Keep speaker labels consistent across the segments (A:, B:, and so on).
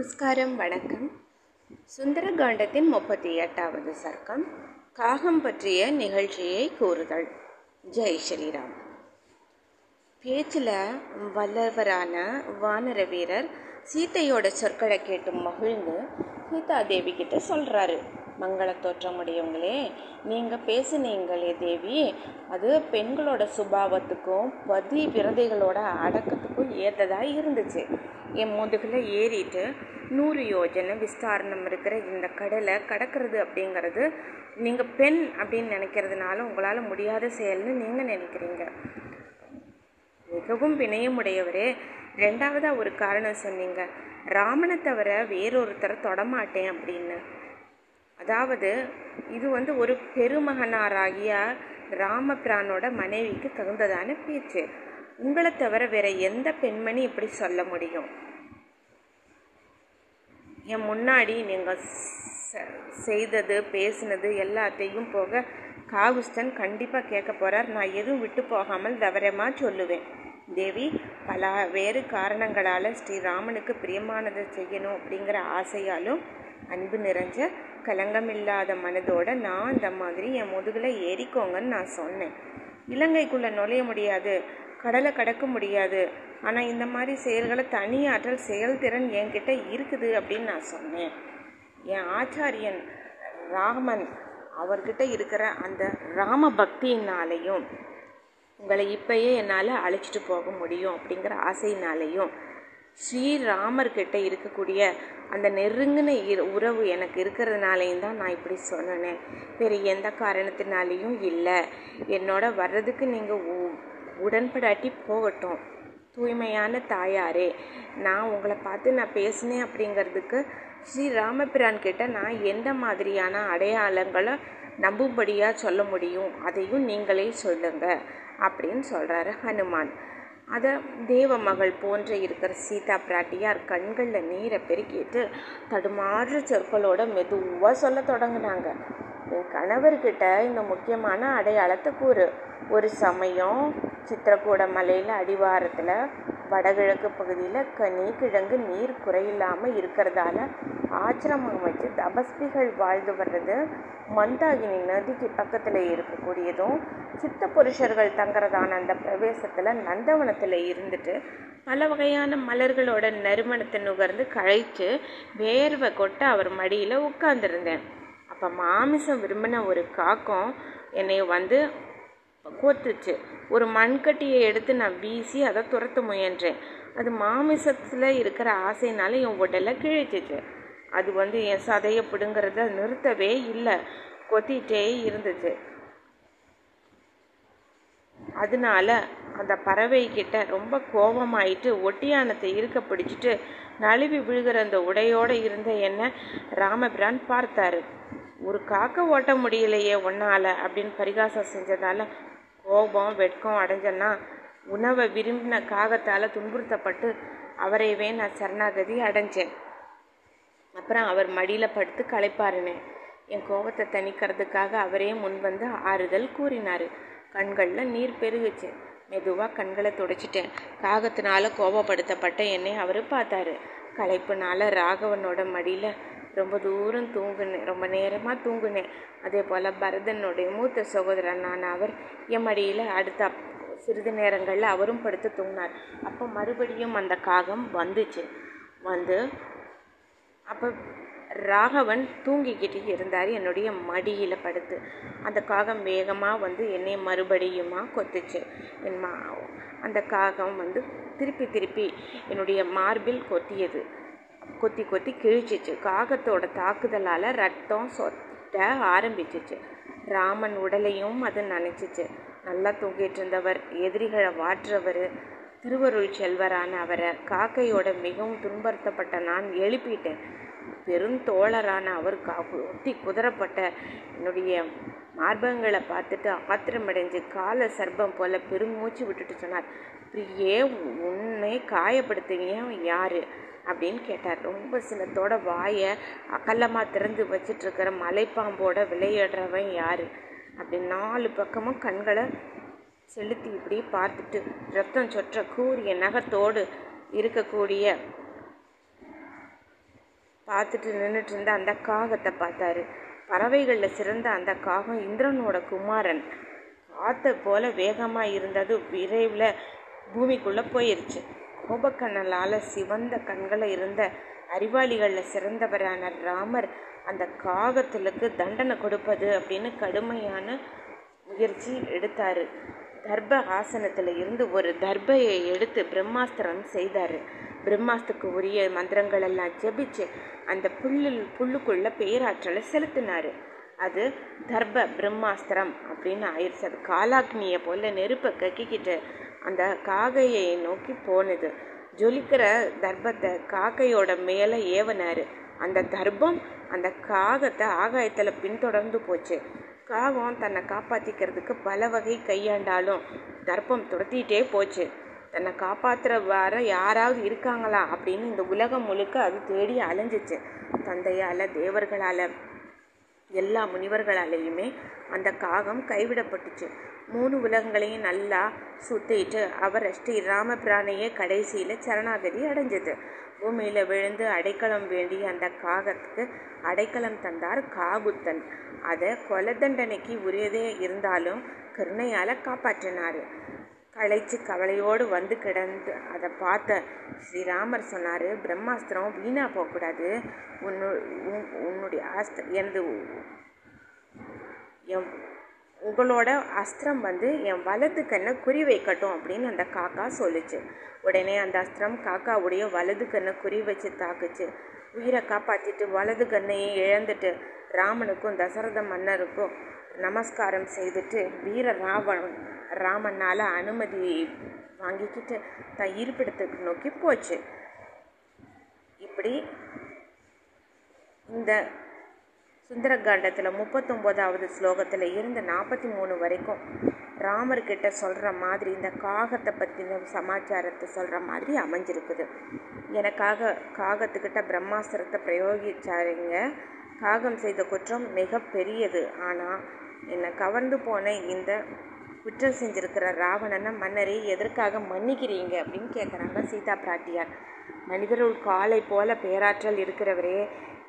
A: நமஸ்காரம் வணக்கம். சுந்தரகாண்டத்தின் முப்பத்தி எட்டாவது சர்க்கம் காகம் பற்றிய நிகழ்ச்சியை கூறுதல். ஜெய் ஸ்ரீராம். பேச்சில் வல்லவரான வானர வீரர் சீத்தையோட சொற்களை கேட்டு மகிழ்ந்து சீதா தேவி கிட்ட சொல்கிறாரு மங்கள தோற்றமுடையவங்களே நீங்கள் பேசுனீங்களே தேவி. அது பெண்களோட சுபாவத்துக்கும் பதி விரதைகளோட அடக்கத்துக்கும் ஏற்றதாக இருந்துச்சு. என் முதுகில் ஏறிட்டு நூறு யோஜனை விஸ்தாரணம் இருக்கிற இந்த கடலை கடக்கிறது அப்படிங்கிறது நீங்கள் பெண் அப்படின்னு நினைக்கிறதுனால உங்களால் முடியாத செயல்னு நீங்கள் நினைக்கிறீங்க. மிகவும் வினயமுடையவரே ரெண்டாவதாக ஒரு காரணம் சொன்னீங்க. ராமனை தவிர வேறொருத்தரை தொடமாட்டேன் அப்படின்னு. அதாவது இது வந்து ஒரு பெருமகனாராகிய ராமபிரானோட மனைவிக்கு தகுந்ததான பேச்சு. உங்களை தவிர வேற எந்த பெண்மணி இப்படி சொல்ல முடியும்? என் முன்னாடி நீங்கள் செய்தது பேசினது எல்லாத்தையும் போக காகுஸ்தன் கண்டிப்பாக கேட்க போகிறார் நான் எதுவும் விட்டு போகாமல் விவரமாக சொல்லுவேன். தேவி பல வேறு காரணங்களால் ஸ்ரீராமனுக்கு பிரியமானதை செய்யணும் அப்படிங்கிற ஆசையாலும் அன்பு நிறைஞ்ச கலங்கமில்லாத மனதோட நான் இந்த மாதிரி என் முதுகில் ஏறிக்கோங்கன்னு நான் சொன்னேன். இலங்கைக்குள்ளே நுழைய முடியாது. கடலை கடக்க முடியாது. ஆனால் இந்த மாதிரி செயல்களை தனியாற்றல் செயல்திறன் என்கிட்ட இருக்குது அப்படின்னு நான் சொன்னேன். என் ஆச்சாரியன் ராமன் அவர்கிட்ட இருக்கிற அந்த ராம பக்தியினாலையும் உங்களை இப்பயே என்னால் அழைச்சிட்டு போக முடியும் அப்படிங்கிற ஆசையினாலையும் ஸ்ரீராமர்கிட்ட இருக்கக்கூடிய அந்த நெருங்கின உறவு எனக்கு இருக்கிறதுனாலையும் தான் நான் இப்படி சொன்னேன். வேறு எந்த காரணத்தினாலேயும் இல்லை. என்னோட வர்றதுக்கு நீங்கள் உடன்படாட்டி போகட்டும். தூய்மையான தாயாரே நான் உங்களை பார்த்து நான் பேசினேன் அப்படிங்கிறதுக்கு ஸ்ரீ ராமபிரான் கிட்ட நான் எந்த மாதிரியான அடையாளங்களை நம்பும்படியாக சொல்ல முடியும்? அதையும் நீங்களே சொல்லுங்க அப்படின்னு சொல்கிறாரு ஹனுமான். அதை தேவ மகள் போன்ற இருக்கிற சீதா பிராட்டியார் கண்களில் நீரை பெருக்கிட்டு தடுமாறு சொற்களோட மெதுவாக சொல்ல தொடங்கினாங்க. என் கணவர்கிட்ட இந்த முக்கியமான அடையாளத்தை கூறு. ஒரு சமயம் சித்திரக்கூட மலையில் அடிவாரத்தில் வடகிழக்கு பகுதியில் கனி கிழங்கு நீர் குறையில்லாமல் இருக்கிறதால ஆச்சிரமம் வச்சு தபஸ்பிகள் வாழ்ந்து வர்றது மந்தாகினி நதிக்கு பக்கத்தில் இருக்கக்கூடியதும் சித்த புருஷர்கள் தங்குறதான அந்த பிரவேசத்தில் நந்தவனத்தில் இருந்துட்டு பல வகையான மலர்களோட நறுமணத்தை நுகர்ந்து கழித்து வேர்வை கொட்ட அவர் மடியில் உட்கார்ந்துருந்தேன். அப்போ மாமிசம் விரும்பின ஒரு காக்கம் என்னை வந்து கோத்துச்சு. ஒரு மண்கட்டியை எடுத்து நான் வீசி அதை துரத்த முயன்றேன். அது மாமிசத்தில் இருக்கிற ஆசைனால என் உடலை கிழிச்சிச்சு. அது வந்து என் சதையை பிடுங்கிறத நிறுத்தவே இல்லை. கொத்திட்டே இருந்துச்சு. அதனால அந்த பறவை ரொம்ப கோபமாயிட்டு ஒட்டியானத்தை இருக்க பிடிச்சிட்டு நழுவி விழுகிற அந்த உடையோடு இருந்த என்ன ராமபிரான் பார்த்தாரு. ஒரு காக்கை ஓட்ட முடியலையே ஒன்னால அப்படின்னு பரிகாசம் செஞ்சதால கோபம் வெட்கம் அடைஞ்சன்னா உணவை விரும்பின காகத்தால் துன்புறுத்தப்பட்டு அவரையவே நான் சரணாகதி அடைஞ்சேன். அப்புறம் அவர் மடியில் படுத்து களைப்பாருனேன் என் கோபத்தை தணிக்கிறதுக்காக அவரே முன் வந்து ஆறுதல் கூறினார். கண்களில் நீர் பெருகுச்சு. மெதுவாக கண்களை துடைச்சிட்டேன். காகத்தினால கோபப்படுத்தப்பட்ட என்னை அவர் பார்த்தாரு. களைப்புனால ராகவனோட மடியில் ரொம்ப தூரம் தூங்குனேன். ரொம்ப நேரமாக தூங்குனேன். அதே போல் பரதனுடைய மூத்த சகோதரனான அவர் என் மடியில் அடுத்த சிறிது நேரங்களில் அவரும் படுத்து தூங்கினார். அப்போ மறுபடியும் அந்த காகம் வந்துச்சு. வந்து அப்போ ராகவன் தூங்கிக்கிட்டு இருந்தார் என்னுடைய மடியில் படுத்து. அந்த காகம் வேகமாக வந்து என்னை மறுபடியுமா கொத்துச்சு. என் மா அந்த காகம் வந்து திருப்பி திருப்பி என்னுடைய மார்பில் கொத்தியது. கொத்தி கொத்தி கிழிச்சிச்சு. காகத்தோட தாக்குதலால் ரத்தம் சொத்த ஆரம்பிச்சிச்சு. ராமன் உடலையும் அது நினச்சிச்சு. நல்லா தூங்கிட்டு இருந்தவர் எதிரிகளை வாற்றவர் திருவருள் செல்வரான அவரை. காக்கையோட மிகவும் துன்புறுத்தப்பட்ட நான் எழுப்பிட்டேன். பெருந்தோழரான அவர் ஒத்தி குதிரப்பட்ட என்னுடைய மார்பங்களை பார்த்துட்டு ஆத்திரமடைஞ்சு கால சர்ப்பம் போல பெருமூச்சு விட்டுட்டு சொன்னார். பிரியே உன்னை காயப்படுத்துவீங்க யாரு? அப்படின்னு கேட்டார். ரொம்ப சினத்தோட வாயை அகலமாக திறந்து வச்சிட்ருக்கிற மலைப்பாம்போட விளையாடுறவன் யார்? அப்படி நாலு பக்கமும் கண்களை செலுத்தி இப்படி பார்த்துட்டு ரத்தம் சொற்ற கூறிய நகத்தோடு இருக்கக்கூடிய பார்த்துட்டு நின்றுட்டு இருந்த அந்த காகத்தை பார்த்தாரு. பறவைகளில் சிறந்த அந்த காகம் இந்திரனோட குமாரன். காற்றை போல வேகமாக இருந்தது. விரைவில் பூமிக்குள்ளே போயிருச்சு. கோபக்கண்ணலால் சிவந்த கண்களை இருந்த அறிவாளிகளில் சிறந்தவரான ராமர் அந்த காகத்திலுக்கு தண்டனை கொடுப்பது அப்படின்னு கடுமையான முயற்சி எடுத்தார். தர்ப ஆசனத்தில் இருந்து ஒரு தர்பையை எடுத்து பிரம்மாஸ்திரம் செய்தார். பிரம்மாஸ்துக்கு உரிய மந்திரங்கள் எல்லாம் ஜெபிச்சு அந்த புல்லில் புல்லுக்குள்ள பேராற்றலை செலுத்தினார். அது தர்ப பிரம்மாஸ்திரம் அப்படின்னு ஆயிடுச்சு. அது காலாக்னியை போல நெருப்பை கக்கிக்கிட்டு அந்த காகையை நோக்கி போனது. ஜொலிக்கிற தர்பத்தை காக்கையோட மேலே ஏவனாரு. அந்த தர்பம் அந்த காகத்தை ஆகாயத்தில் பின்தொடர்ந்து போச்சு. காகம் தன்னை காப்பாற்றிக்கிறதுக்கு பல வகை கையாண்டாலும் தர்ப்பம் துரத்திட்டே போச்சு. தன்னை காப்பாற்றுற வர யாராவது இருக்காங்களா அப்படின்னு இந்த உலகம் முழுக்க அது தேடி அலைஞ்சிச்சு. தந்தையால் தேவர்களால் எல்லா முனிவர்களாலேயுமே அந்த காகம் கைவிடப்பட்டுச்சு. மூணு உலகங்களையும் நல்லா சுத்திட்டு அவர் ஸ்ரீ ராமபிரானையே கடைசியில் சரணாகதி அடைஞ்சது. பூமியில் விழுந்து அடைக்கலம் வேண்டி அந்த காகத்துக்கு அடைக்கலம் தந்தார் காகுத்தன். அதை கொலை தண்டனைக்கு உரியதே இருந்தாலும் கருணையால் காப்பாற்றினார். களைச்சு கவலையோடு வந்து கிடந்து அதை பார்த்த ஸ்ரீராமர் சொன்னார் பிரம்மாஸ்திரம் வீணாக போகக்கூடாது. உன்னு உன்னுடைய ஆஸ்திர எனது என் உங்களோட அஸ்திரம் வந்து என் வலது கண்ணை குறி வைக்கட்டும் அப்படின்னு அந்த காக்கா சொல்லுச்சு. உடனே அந்த அஸ்திரம் காக்காவுடைய வலது கண்ணை குறி வச்சு தாக்குச்சு. உயிரை காப்பாற்றிட்டு வலது கண்ணையே இழந்துட்டு ராமனுக்கும் தசரத மன்னருக்கும் நமஸ்காரம் செய்துட்டு வீர ராவணன் ராமனால் அனுமதி வாங்கிக்கிட்டு தன் இருப்பிடத்துக்கு நோக்கி போச்சு. இப்படி இந்த சுந்தரகாண்டத்தில் முப்பத்தொம்போதாவது ஸ்லோகத்தில் இருந்து நாற்பத்தி மூணு வரைக்கும் ராமர்கிட்ட சொல்கிற மாதிரி இந்த காகத்தை பற்றின சமாச்சாரத்தை சொல்கிற மாதிரி அமைஞ்சிருக்குது. எனக்காக காகத்துக்கிட்ட பிரம்மாஸ்திரத்தை பிரயோகிச்சாருங்க. காகம் செய்த குற்றம் மிக பெரியது ஆனால் என்னை கவர்ந்து போன இந்த குற்றம் செஞ்சிருக்கிற ராவணனை மன்னரை எதற்காக மன்னிக்கிறீங்க அப்படின்னு கேட்குறாங்க சீதா பிராட்டியார். மனிதருள் காலை போல பேராற்றல் இருக்கிறவரே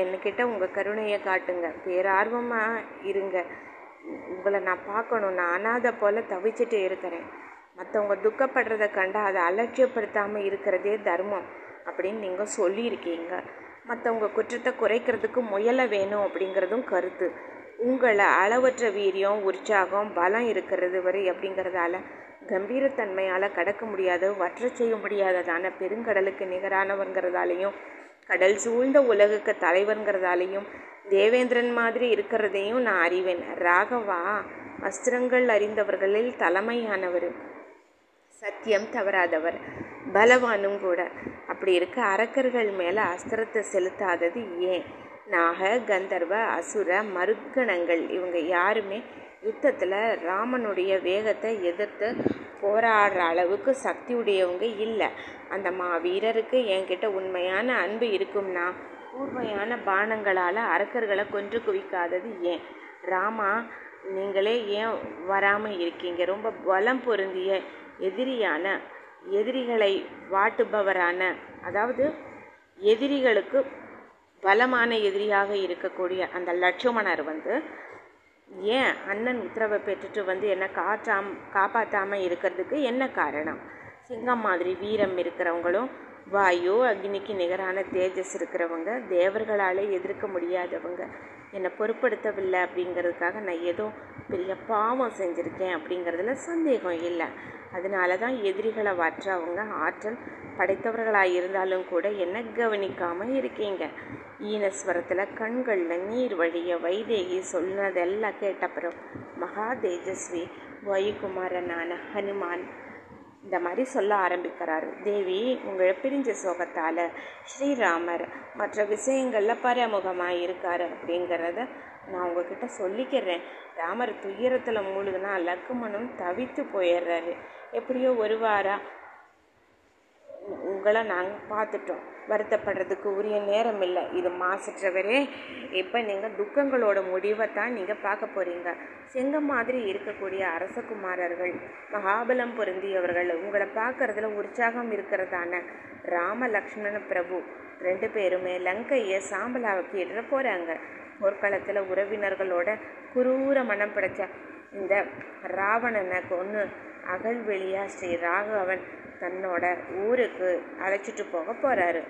A: என்கிட்ட உங்கள் கருணையை காட்டுங்க. பேரார்வமாக இருங்க. உங்களை நான் பார்க்கணும். நான் அனாதை போல் தவிச்சிட்டு இருக்கிறேன். மற்றவங்க துக்கப்படுறத கண்டால் அதை அலட்சியப்படுத்தாமல் இருக்கிறதே தர்மம் அப்படின்னு நீங்கள் சொல்லியிருக்கீங்க. மற்றவங்க குற்றத்தை குறைக்கிறதுக்கு முயல வேணும் அப்படிங்கிறதும் கருத்து. உங்களை அளவற்ற வீரியம் உற்சாகம் பலம் இருக்கிறது வரை அப்படிங்கிறதால கம்பீரத்தன்மையால் கடக்க முடியாத வற்ற செய்ய முடியாததான பெருங்கடலுக்கு நிகரானவங்கிறதாலையும் கடல் சூழ்ந்த உலகுக்கு தலைவருங்கிறதாலையும் தேவேந்திரன் மாதிரி இருக்கிறதையும் நான் அறிவேன். ராகவா அஸ்திரங்கள் அறிந்தவர்களில் தலைமையானவர். சத்தியம் தவறாதவர். பலவானும் கூட. அப்படி இருக்க அரக்கர்கள் மேலே அஸ்திரத்தை செலுத்தாதது ஏன்? நாக கந்தர்வ அசுர மருக்கணங்கள் இவங்க யாருமே யுத்தத்தில் ராமனுடைய வேகத்தை எதிர்த்து போராடுற அளவுக்கு சக்தி உடையவங்க இல்லை. அந்த மா வீரருக்கு என்கிட்ட உண்மையான அன்பு இருக்கும்னா கூர்மையான பானங்களால் அரக்கர்களை கொன்று குவிக்காதது ஏன்? ராமா நீங்களே ஏன் வராமல் இருக்கீங்க? ரொம்ப பலம் பொருந்திய எதிரியான எதிரிகளை வாட்டுபவரான அதாவது எதிரிகளுக்கு பலமான எதிரியாக இருக்கக்கூடிய அந்த லட்சுமணர் வந்து ஏன் அண்ணன் உத்தரவை பெற்றுட்டு வந்து என்னை காற்றாம் காப்பாற்றாமல் இருக்கிறதுக்கு என்ன காரணம்? சிங்கம் மாதிரி வீரம் இருக்கிறவங்களும் வாயு அக்னிக்கு நிகரான தேஜஸ் இருக்கிறவங்க தேவர்களால் எதிர்க்க முடியாதவங்க. என்னை பொருட்படுத்தவில்லை அப்படிங்கிறதுக்காக நான் ஏதோ பெரிய பாவம் செஞ்சுருக்கேன் அப்படிங்கிறதுல சந்தேகம் இல்லை. அதனால தான் எதிரிகளை வாற்றவங்க ஆற்றல் படைத்தவர்களாக இருந்தாலும் கூட என்ன கவனிக்காமல் இருக்கீங்க. ஈனஸ்வரத்தில் கண்களில் நீர் வழிய வைதேகி சொன்னதெல்லாம் கேட்டப்புறம் மகா தேஜஸ்வி வாயுகுமாரனான ஹனுமான் இந்த மாதிரி சொல்ல ஆரம்பிக்கிறாரு. தேவி உங்களை பிரிஞ்ச சோகத்தால் ஸ்ரீராமர் மற்ற விஷயங்களில் பரமுகமாக இருக்கார் அப்படிங்கிறத நான் உங்ககிட்ட சொல்லிக்கிறேன். ராமர் துயரத்தில் மூழ்கினா லக்குமணம் தவித்து போயிடுறாரு. எப்படியோ ஒரு வாரம் உங்களை நாங்கள் பார்த்துட்டோம். வருத்தப்படுறதுக்கு உரிய நேரம் இல்லை. இது மாசற்றவரே இப்போ நீங்கள் துக்கங்களோட முடிவை தான் நீங்கள் பார்க்க போகிறீங்க செங்கம் மாதிரி இருக்கக்கூடிய அரசகுமாரர்கள் மகாபலம் பொருந்தியவர்கள் உங்களை பார்க்குறதுல உற்சாகம் இருக்கிறதான ராம லக்ஷ்மண பிரபு ரெண்டு பேருமே லங்கையை சாம்பலாக்கிட்டு போகிறாங்க போர்க்களத்தில் உறவினர்களோட குரூர மனம் படைச்ச இந்த ராவணனை கொன்று அகழ்வெளியாக ஸ்ரீ ராகவன் தன்னோட ஊருக்கு அழைச்சிட்டு போக போகிறாரு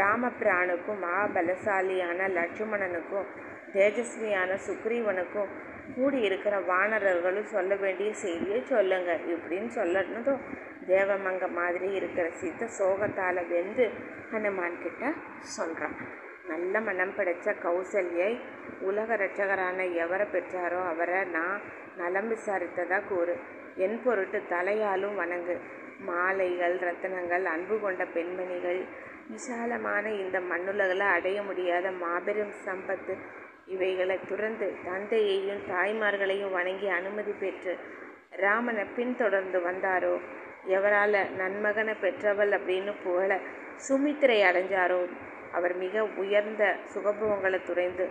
A: ராமபிரானுக்கும் மகாபலசாலியான லட்சுமணனுக்கும் தேஜஸ்வியான சுக்ரீவனுக்கும் கூடி இருக்கிற வானரர்களும் சொல்ல வேண்டிய செய்தியை சொல்லுங்க. இப்படின்னு சொல்லணுதும் தேவமங்க மாதிரி இருக்கிற சீத்தை சோகத்தால் வெந்து ஹனுமான் கிட்ட சொல்கிறான் நல்ல மனம் படைத்த கௌசல்யை உலக ரட்சகரான எவரை பெற்றாரோ அவரை நான் நலம் விசாரித்ததாக கூறு. என் பொருட்டு தலையாலும் வணங்கு. மாலைகள் ரத்தனங்கள் அன்பு கொண்ட பெண்மணிகள் விசாலமான இந்த மண்ணுலகில் அடைய முடியாத மாபெரும் சம்பத்து இவைகளை துறந்து தந்தையையும் தாய்மார்களையும் வணங்கி அனுமதி பெற்று ராமனை பின்தொடர்ந்து வந்தாரோ? எவரால் நன்மகனை பெற்றவள் அப்படின்னு புகழ சுமித்திரை அடைஞ்சாரோ? அவர் மிக உயர்ந்த சுகபோகங்களை துறைந்து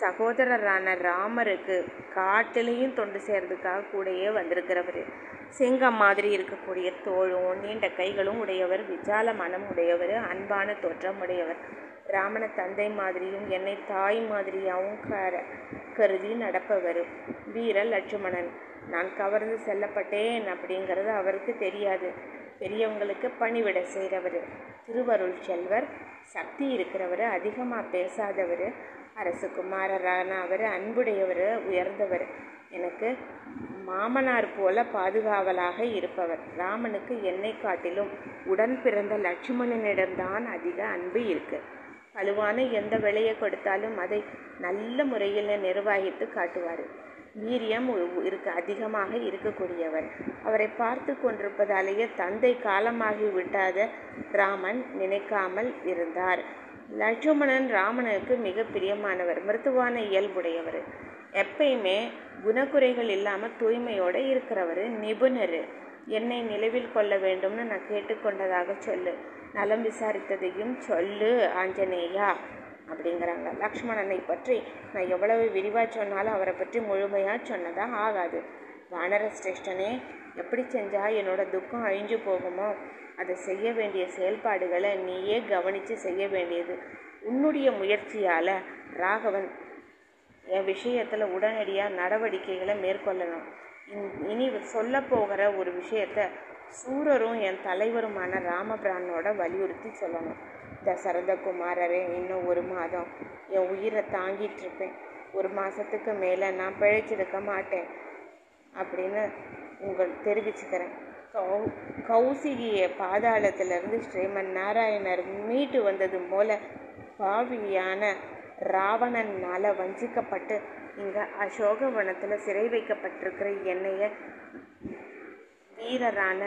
A: சகோதரரான ராமருக்கு காட்டிலையும் தொண்டு செய்கிறதுக்காக கூடயே வந்திருக்கிறவர். சிங்கம் மாதிரி இருக்கக்கூடிய தோளும் நீண்ட கைகளும் உடையவர் விசால மனம் உடையவர் அன்பான தோற்றம் உடையவர். ராமன தந்தை மாதிரியும் என்னை தாய் மாதிரியாகவும் கர கருதி நடப்பவர் வீர லட்சுமணன். நான் கவர்ந்து செல்லப்பட்டேன் அப்படிங்கிறது அவருக்கு தெரியாது. பெரியவங்களுக்கு பணிவிட செய்கிறவர் திருவருள் செல்வர் சக்தி இருக்கிறவர் அதிகமாக பேசாதவர் அரசகுமாரரான அவர் அன்புடையவர் உயர்ந்தவர். எனக்கு மாமனார் போல பாதுகாவலாக இருப்பவர். ராமனுக்கு என்னை காட்டிலும் உடன் பிறந்த லட்சுமணனிடம்தான் அதிக அன்பு இருக்கு. பழுவான எந்த விலையை கொடுத்தாலும் அதை நல்ல முறையில் நிர்வாகித்து காட்டுவார். வீரியம் இருக்க அதிகமாக இருக்கக்கூடியவர் அவரை பார்த்து கொண்டிருப்பதாலேயே தந்தை காலமாகி விட்டாத ராமன் நினைக்காமல் இருந்தார். லட்சுமணன் ராமனுக்கு மிக பிரியமானவர் மிருத்துவான இயல்புடையவர். எப்பயுமே குணக்குறைகள் இல்லாமல் தூய்மையோடு இருக்கிறவர் நிபுணர். என்னை நிலவில் கொள்ள வேண்டும்னு நான் கேட்டுக்கொண்டதாக சொல்லு. நலம் விசாரித்ததையும் சொல்லு ஆஞ்சநேயா. அப்படிங்கிறாங்க. லக்ஷ்மணனை பற்றி நான் எவ்வளவு விரிவாக சொன்னாலும் அவரை பற்றி முழுமையாக சொன்னதாக ஆகாது. வானர சிரேஷ்டனே எப்படி செஞ்சால் என்னோட துக்கம் அழிஞ்சு போகுமோ அதை செய்ய வேண்டிய செயல்பாடுகளை நீயே கவனித்து செய்ய வேண்டியது. உன்னுடைய முயற்சியால் ராகவன் என் விஷயத்தில் உடனடியாக நடவடிக்கைகளை மேற்கொள்ளணும் இனி சொல்ல போகிற ஒரு விஷயத்த சூரரும் என் தலைவருமான ராமபிரானோட வலியுறுத்தி சொல்லணும். தசரத சரதகுமாரரே இன்னும் ஒரு மாதம். என் உயிரை தாங்கிட்டு இருப்பேன் ஒரு மாதத்துக்கு மேலே நான் பிழைச்சிருக்க மாட்டேன் அப்படின்னு உங்கள் தெரிவிச்சுக்கிறேன். கௌ கௌசிகியை பாதாளத்திலிருந்து ஸ்ரீமன் நாராயணர் மீட்டு வந்தது போல பாவியான ராவணனால் வஞ்சிக்கப்பட்டு இங்கே அசோகவனத்தில் சிறை வைக்கப்பட்டிருக்கிற என்னைய வீரரான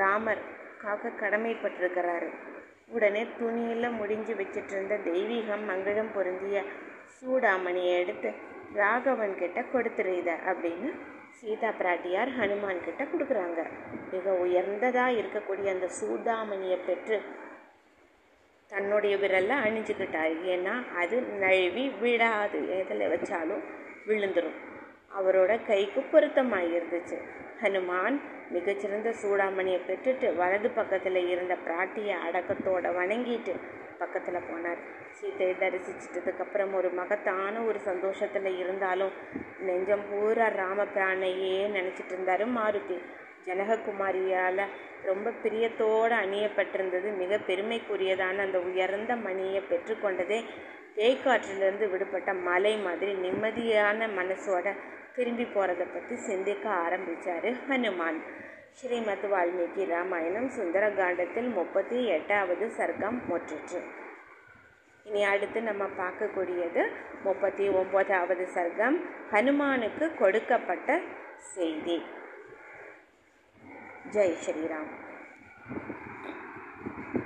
A: ராமர் காக்க கடமைப்பட்டிருக்கிறாரு. உடனே துணியில் முடிஞ்சு வச்சிட்டு இருந்த தெய்வீகம் மங்களம் பொருந்திய சூடாமணியை எடுத்து ராகவன் கிட்ட கொடுத்துரு இதை அப்படின்னு சீதா பிராட்டியார் ஹனுமான் கிட்ட கொடுக்குறாங்க. மிக உயர்ந்ததாக இருக்கக்கூடிய அந்த சூடாமணியை பெற்று தன்னுடைய விரல்ல அணிஞ்சுக்கிட்டார். ஏன்னா அது நழுவி விடாது எதில் வச்சாலும் விழுந்துடும் அவரோட கைக்கு பொருத்தமாக இருந்துச்சு ஹனுமான் மிகச்சிறந்த சூடாமணியை பெற்றுட்டு வலது பக்கத்தில் இருந்த பிராட்டியை அடக்கத்தோட வணங்கிட்டு பக்கத்தில் போனார். சீத்தையை தரிசிச்சிட்டதுக்கப்புறம் ஒரு மகத்தான ஒரு சந்தோஷத்தில் இருந்தாலும் நெஞ்சம் பூரா ராமபிராணையே நினச்சிட்டு இருந்தார் மாருதி. ஜனககுமாரியால் ரொம்ப பிரியத்தோடு அணியப்பட்டிருந்தது. மிக பெருமைக்குரியதான அந்த உயர்ந்த மணியை பெற்றுக்கொண்டதே தேய்க்காற்றிலிருந்து விடுபட்ட மலை மாதிரி நிம்மதியான மனசோட திரும்பி போகிறத பற்றி சிந்திக்க ஆரம்பித்தார் ஹனுமான். ஸ்ரீமத் வால்மீகி ராமாயணம் சுந்தரகாண்டத்தில் முப்பத்தி எட்டாவது சர்க்கம் முற்றிற்று. இனி அடுத்து நம்ம பார்க்கக்கூடியது முப்பத்தி ஒம்போதாவது சர்க்கம் ஹனுமானுக்கு கொடுக்கப்பட்ட செய்தி. ஜெய் ஸ்ரீராம்.